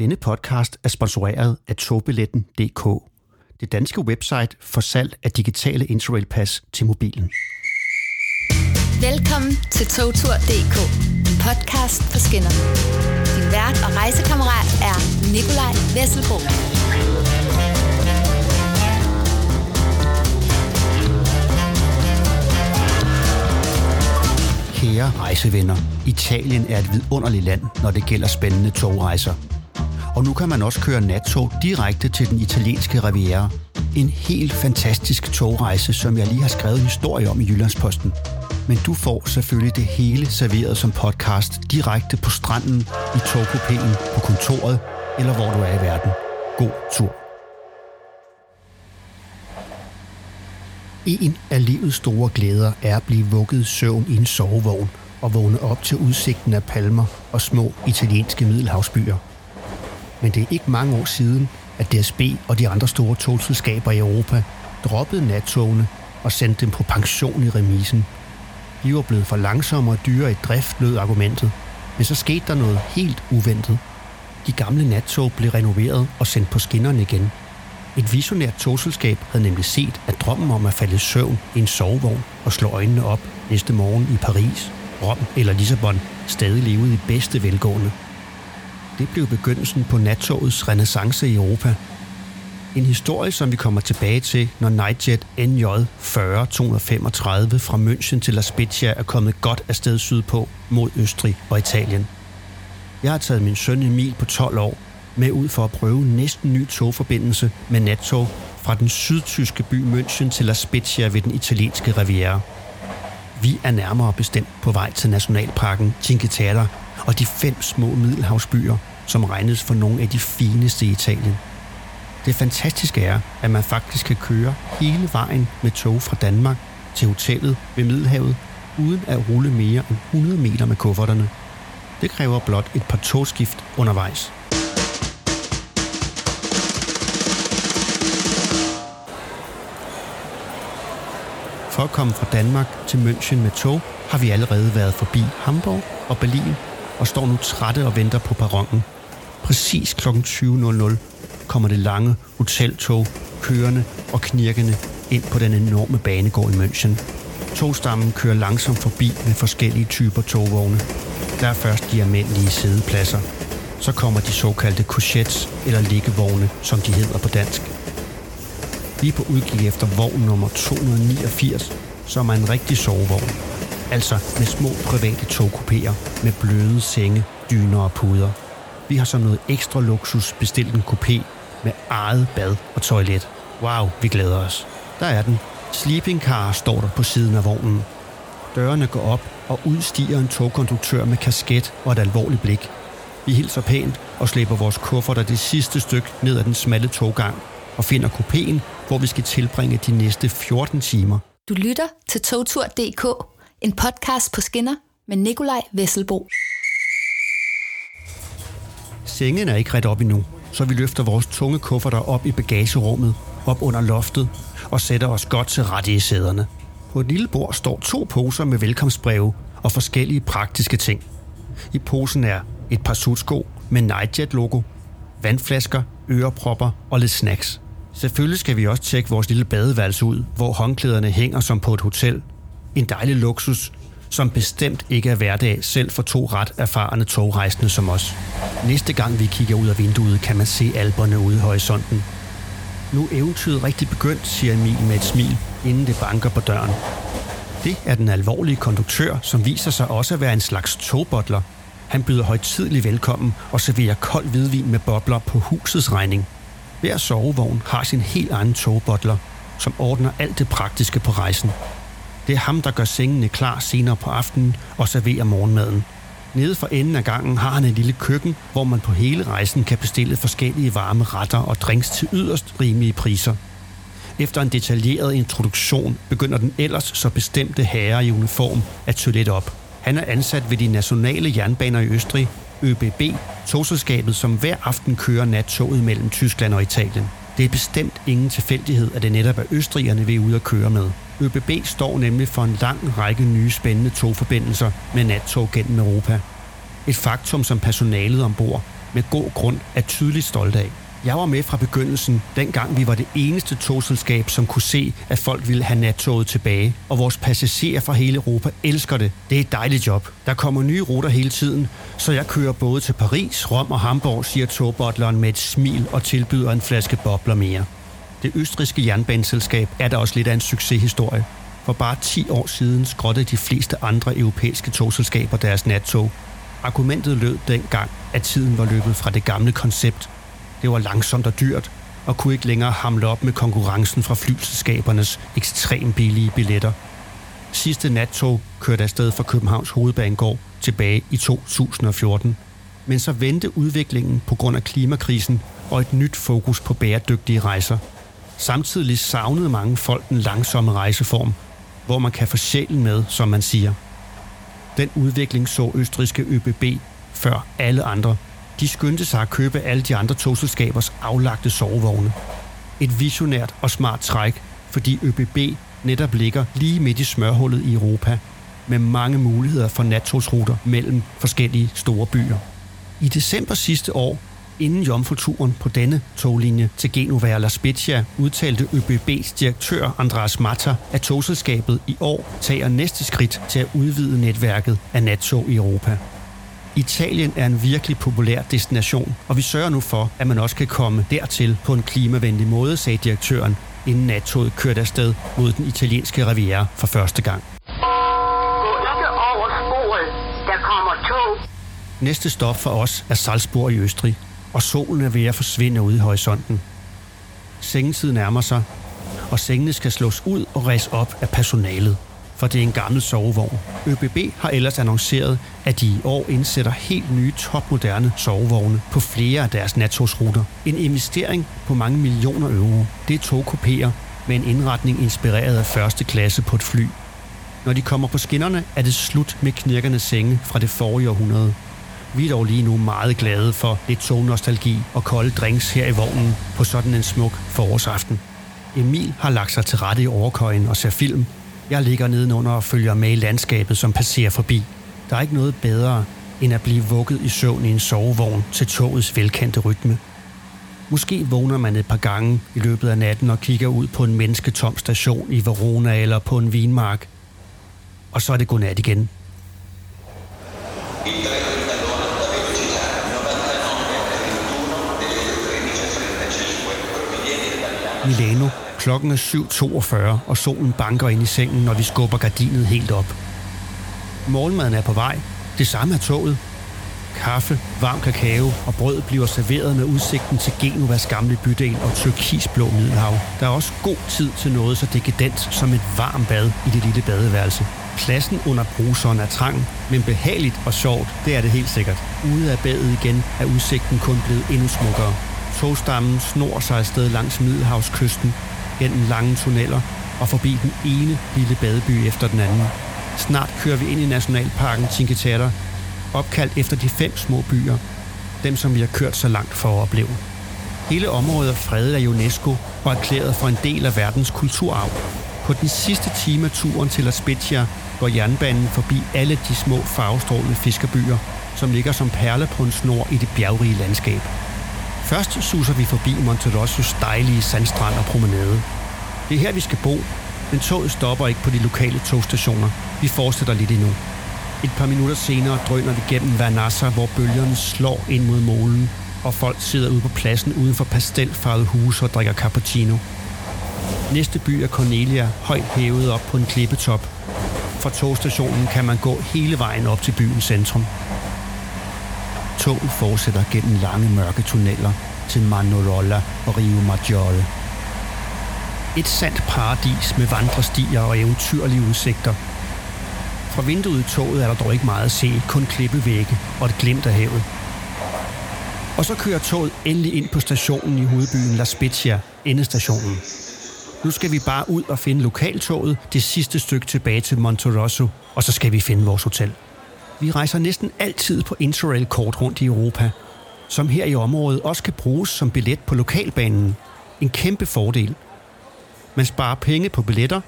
Denne podcast er sponsoreret af togbilletten.dk, det danske website for salg af digitale Interrail-pas til mobilen. Velkommen til togtur.dk, en podcast på skinner. Din vært og rejsekammerat er Nikolaj Vesselbro. Kære rejsevenner, Italien er et vidunderligt land, når det gælder spændende togrejser. Og nu kan man også køre nattog direkte til den italienske Riviera. En helt fantastisk togrejse, som jeg lige har skrevet en historie om i Jyllandsposten. Men du får selvfølgelig det hele serveret som podcast direkte på stranden, i togkupéen, på kontoret eller hvor du er i verden. God tur. En af livets store glæder er at blive vugget i søvn i en sovevogn og vågne op til udsigten af palmer og små italienske middelhavsbyer. Men det er ikke mange år siden, at DSB og de andre store togselskaber i Europa droppede nattogene og sendte dem på pension i remisen. De var blevet for langsomme og dyre i drift, lød argumentet. Men så skete der noget helt uventet. De gamle nattog blev renoveret og sendt på skinnerne igen. Et visionært togselskab havde nemlig set, at drømmen om at falde i søvn i en sovevogn og slå øjnene op næste morgen i Paris, Rom eller Lissabon stadig levede i bedste velgående. Det blev begyndelsen på nattogets renaissance i Europa. En historie, som vi kommer tilbage til, når Nightjet NJ 40235 fra München til La Spezia er kommet godt afsted sydpå mod Østrig og Italien. Jeg har taget min søn Emil på 12 år med ud for at prøve næsten ny togforbindelse med nattog fra den sydtyske by München til La Spezia ved den italienske Riviera. Vi er nærmere bestemt på vej til nationalparken Cinque Terre og de fem små middelhavsbyer, som regnes for nogle af de fineste i Italien. Det fantastiske er, at man faktisk kan køre hele vejen med tog fra Danmark til hotellet ved Middelhavet, uden at rulle mere end 100 meter med kufferterne. Det kræver blot et par togskift undervejs. For at komme fra Danmark til München med tog, har vi allerede været forbi Hamburg og Berlin og står nu trætte og venter på perronen. Præcis kl. 20.00 kommer det lange hoteltog kørende og knirkende ind på den enorme banegård i München. Togstammen kører langsomt forbi med forskellige typer togvogne. Der er først de almindelige sædepladser. Så kommer de såkaldte couchettes eller liggevogne, som de hedder på dansk. Vi er på udkig efter vogn nummer 289, som er en rigtig sovevogn. Altså med små private togkupéer med bløde senge, dyner og puder. Vi har som noget ekstra luksus bestilt en kupé med eget bad og toilet. Wow, vi glæder os. Der er den. Sleeping car står der på siden af vognen. Dørene går op, og udstiger en togkonduktør med kasket og et alvorligt blik. Vi hilser pænt og slæber vores kufferter det sidste stykke ned ad den smalle toggang og finder kopéen, hvor vi skal tilbringe de næste 14 timer. Du lytter til togtur.dk, en podcast på skinner med Nikolaj Vesselbo. Sengen er ikke ret op endnu, så vi løfter vores tunge kufferter op i bagagerummet, op under loftet og sætter os godt til rette i sæderne. På et lille bord står to poser med velkomstbreve og forskellige praktiske ting. I posen er et par sutsko med Nightjet-logo, vandflasker, ørepropper og lidt snacks. Selvfølgelig skal vi også tjekke vores lille badeværelse ud, hvor håndklæderne hænger som på et hotel. En dejlig luksus, som bestemt ikke er hverdag selv for to ret erfarne togrejsende som os. Næste gang vi kigger ud af vinduet, kan man se alberne ude i horisonten. Nu er eventyret rigtig begyndt, siger Emil med et smil, inden det banker på døren. Det er den alvorlige konduktør, som viser sig også at være en slags togbottler. Han byder højtidligt velkommen og serverer kold hvidvin med bobler på husets regning. Hver sovevogn har sin helt egen togbottler, som ordner alt det praktiske på rejsen. Det er ham, der gør sengene klar senere på aftenen og serverer morgenmaden. Nede for enden af gangen har han et lille køkken, hvor man på hele rejsen kan bestille forskellige varme retter og drinks til yderst rimelige priser. Efter en detaljeret introduktion begynder den ellers så bestemte herre i uniform at tø lidt op. Han er ansat ved de nationale jernbaner i Østrig, ÖBB, togselskabet, som hver aften kører nattoget mellem Tyskland og Italien. Det er bestemt ingen tilfældighed, at det netop er østrigerne, vi er ude at køre med. ÖBB står nemlig for en lang række nye spændende togforbindelser med nattog gennem Europa. Et faktum, som personalet ombord med god grund er tydeligt stolt af. Jeg var med fra begyndelsen, dengang vi var det eneste togselskab, som kunne se, at folk ville have nattoget tilbage. Og vores passagerer fra hele Europa elsker det. Det er et dejligt job. Der kommer nye ruter hele tiden, så jeg kører både til Paris, Rom og Hamburg, siger togbottleren med et smil og tilbyder en flaske bobler mere. Det østriske jernbaneselskab er da også lidt af en succeshistorie. For bare 10 år siden skrottede de fleste andre europæiske togselskaber deres nattog. Argumentet lød dengang, at tiden var løbet fra det gamle koncept. Det var langsomt og dyrt, og kunne ikke længere hamle op med konkurrencen fra flyselskabernes ekstremt billige billetter. Sidste nattog kørte afsted fra Københavns Hovedbanegård tilbage i 2014. Men så vendte udviklingen på grund af klimakrisen og et nyt fokus på bæredygtige rejser. Samtidig savnede mange folk den langsomme rejseform, hvor man kan få sjælen med, som man siger. Den udvikling så østriske ÖBB før alle andre. De skyndte sig at købe alle de andre togselskabers aflagte sovevogne. Et visionært og smart træk, fordi ÖBB netop ligger lige midt i smørhullet i Europa, med mange muligheder for nattogsruter mellem forskellige store byer. I december sidste år Inden jomfruturen på denne toglinje til Genova og La Spezia udtalte ÖBB's direktør Andreas Matter, at togselskabet i år tager næste skridt til at udvide netværket af nattog i Europa. Italien er en virkelig populær destination, og vi sørger nu for, at man også kan komme dertil på en klimavenlig måde, sagde direktøren, inden nattoget kørte afsted mod den italienske riviera for første gang. Næste stop for os er Salzburg i Østrig, og solen er ved at forsvinde ud i horisonten. Sengetid nærmer sig, og sengene skal slås ud og ræs op af personalet, for det er en gammel sovevogn. ØBB har ellers annonceret, at de i år indsætter helt nye topmoderne sovevogne på flere af deres nattogsruter. En investering på mange millioner euro. Det er kopier med en indretning inspireret af første klasse på et fly. Når de kommer på skinnerne, er det slut med knirkende senge fra det forrige århundrede. Vi er dog lige nu meget glade for lidt tognostalgi og kolde drinks her i vognen på sådan en smuk forårsaften. Emil har lagt sig til rette i overkøjen og ser film. Jeg ligger nedenunder og følger med i landskabet, som passerer forbi. Der er ikke noget bedre, end at blive vugget i søvn i en sovevogn til togets velkendte rytme. Måske vågner man et par gange i løbet af natten og kigger ud på en mennesketom station i Verona eller på en vinmark. Og så er det godnat igen. Milano. Klokken er 7.42, og solen banker ind i sengen, når vi skubber gardinet helt op. Morgenmaden er på vej. Det samme er toget. Kaffe, varm kakao og brød bliver serveret med udsigten til Genovas gamle bydel og turkisblå Middelhav. Der er også god tid til noget så dekadent som et varmt bad i det lille badeværelse. Pladsen under bruseren er trang, men behageligt og sjovt, det er det helt sikkert. Ude af badet igen er udsigten kun blevet endnu smukkere. Togstammen snor sig afsted langs Middelhavskysten, gennem lange tunneller og forbi den ene lille badeby efter den anden. Snart kører vi ind i nationalparken Cinque Terre, opkaldt efter de fem små byer, dem som vi har kørt så langt for at opleve. Hele området er fredet af UNESCO og erklæret for en del af verdens kulturarv. På den sidste time af turen til La Spezia går jernbanen forbi alle de små farvestrålende fiskerbyer, som ligger som perler på en snor i det bjergrige landskab. Først suser vi forbi Monterossos dejlige sandstrand og promenade. Det er her, vi skal bo, men toget stopper ikke på de lokale togstationer. Vi fortsætter lidt endnu. Et par minutter senere drøner vi gennem Vanassa, hvor bølgerne slår ind mod molen, og folk sidder ude på pladsen uden for pastelfarvede huse og drikker cappuccino. Næste by er Cornelia, højt hævet op på en klippetop. Fra togstationen kan man gå hele vejen op til byens centrum. Toget fortsætter gennem lange mørke tunneller til Manorola og Rio Maggiore. Et sandt paradis med vandrestier og eventyrlige udsigter. Fra vinduet i toget er der dog ikke meget at se, kun klippevægge og et glimt af havet. Og så kører toget endelig ind på stationen i hovedbyen La Spezia, endestationen. Nu skal vi bare ud og finde lokaltoget det sidste stykke tilbage til Monterosso, og så skal vi finde vores hotel. Vi rejser næsten altid på Interrail-kort rundt i Europa, som her i området også kan bruges som billet på lokalbanen. En kæmpe fordel. Man sparer penge på billetter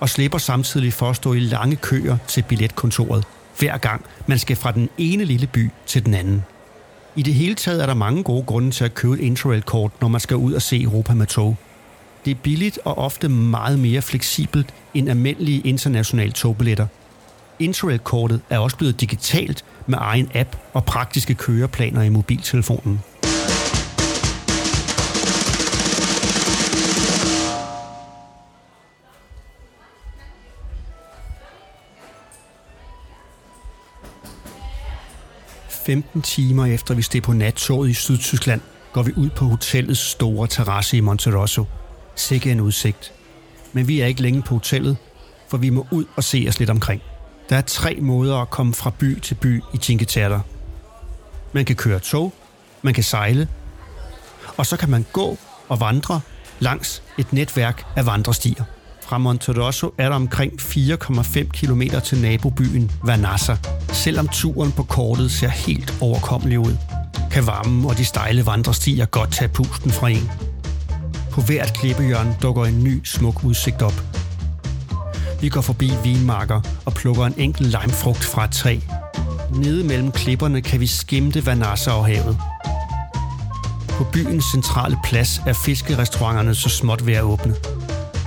og slipper samtidig for at stå i lange køer til billetkontoret, hver gang man skal fra den ene lille by til den anden. I det hele taget er der mange gode grunde til at købe et Interrail-kort, når man skal ud og se Europa med tog. Det er billigt og ofte meget mere fleksibelt end almindelige internationale togbilletter. Interrail-kortet er også blevet digitalt med egen app og praktiske køreplaner i mobiltelefonen. ...15 timer efter vi steg på nattoget i Sydtyskland, går vi ud på hotellets store terrasse i Monterosso. Sikke en udsigt. Men vi er ikke længe på hotellet, for vi må ud og se os lidt omkring. Der er tre måder at komme fra by til by i Cinque Terre. Man kan køre tog, man kan sejle, og så kan man gå og vandre langs et netværk af vandrestier. Fra Monterosso er der omkring 4,5 km til nabobyen Vanassa, selvom turen på kortet ser helt overkommelig ud. Kan varmen og de stejle vandrestier godt tage pusten fra en. På hvert klippehjørne dukker en ny smuk udsigt op. Vi går forbi vinmarker og plukker en enkelt limefrugt fra et træ. Nede mellem klipperne kan vi skimte Vanassa og havet. På byens centrale plads er fiskerestauranterne så småt ved at åbne.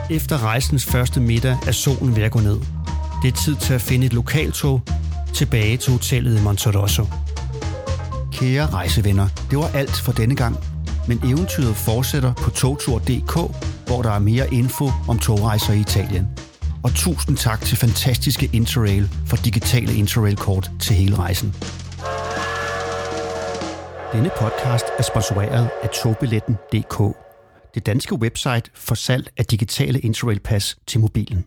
Efter rejsens første middag er solen ved at gå ned. Det er tid til at finde et lokaltog tilbage til hotellet i Monterosso. Kære rejsevenner, det var alt for denne gang. Men eventyret fortsætter på togtur.dk, hvor der er mere info om togrejser i Italien. Og tusind tak til fantastiske Interrail for digitale Interrail-kort til hele rejsen. Denne podcast er sponsoreret af togbilletten.dk, det danske website for salg af digitale Interrail-pas til mobilen.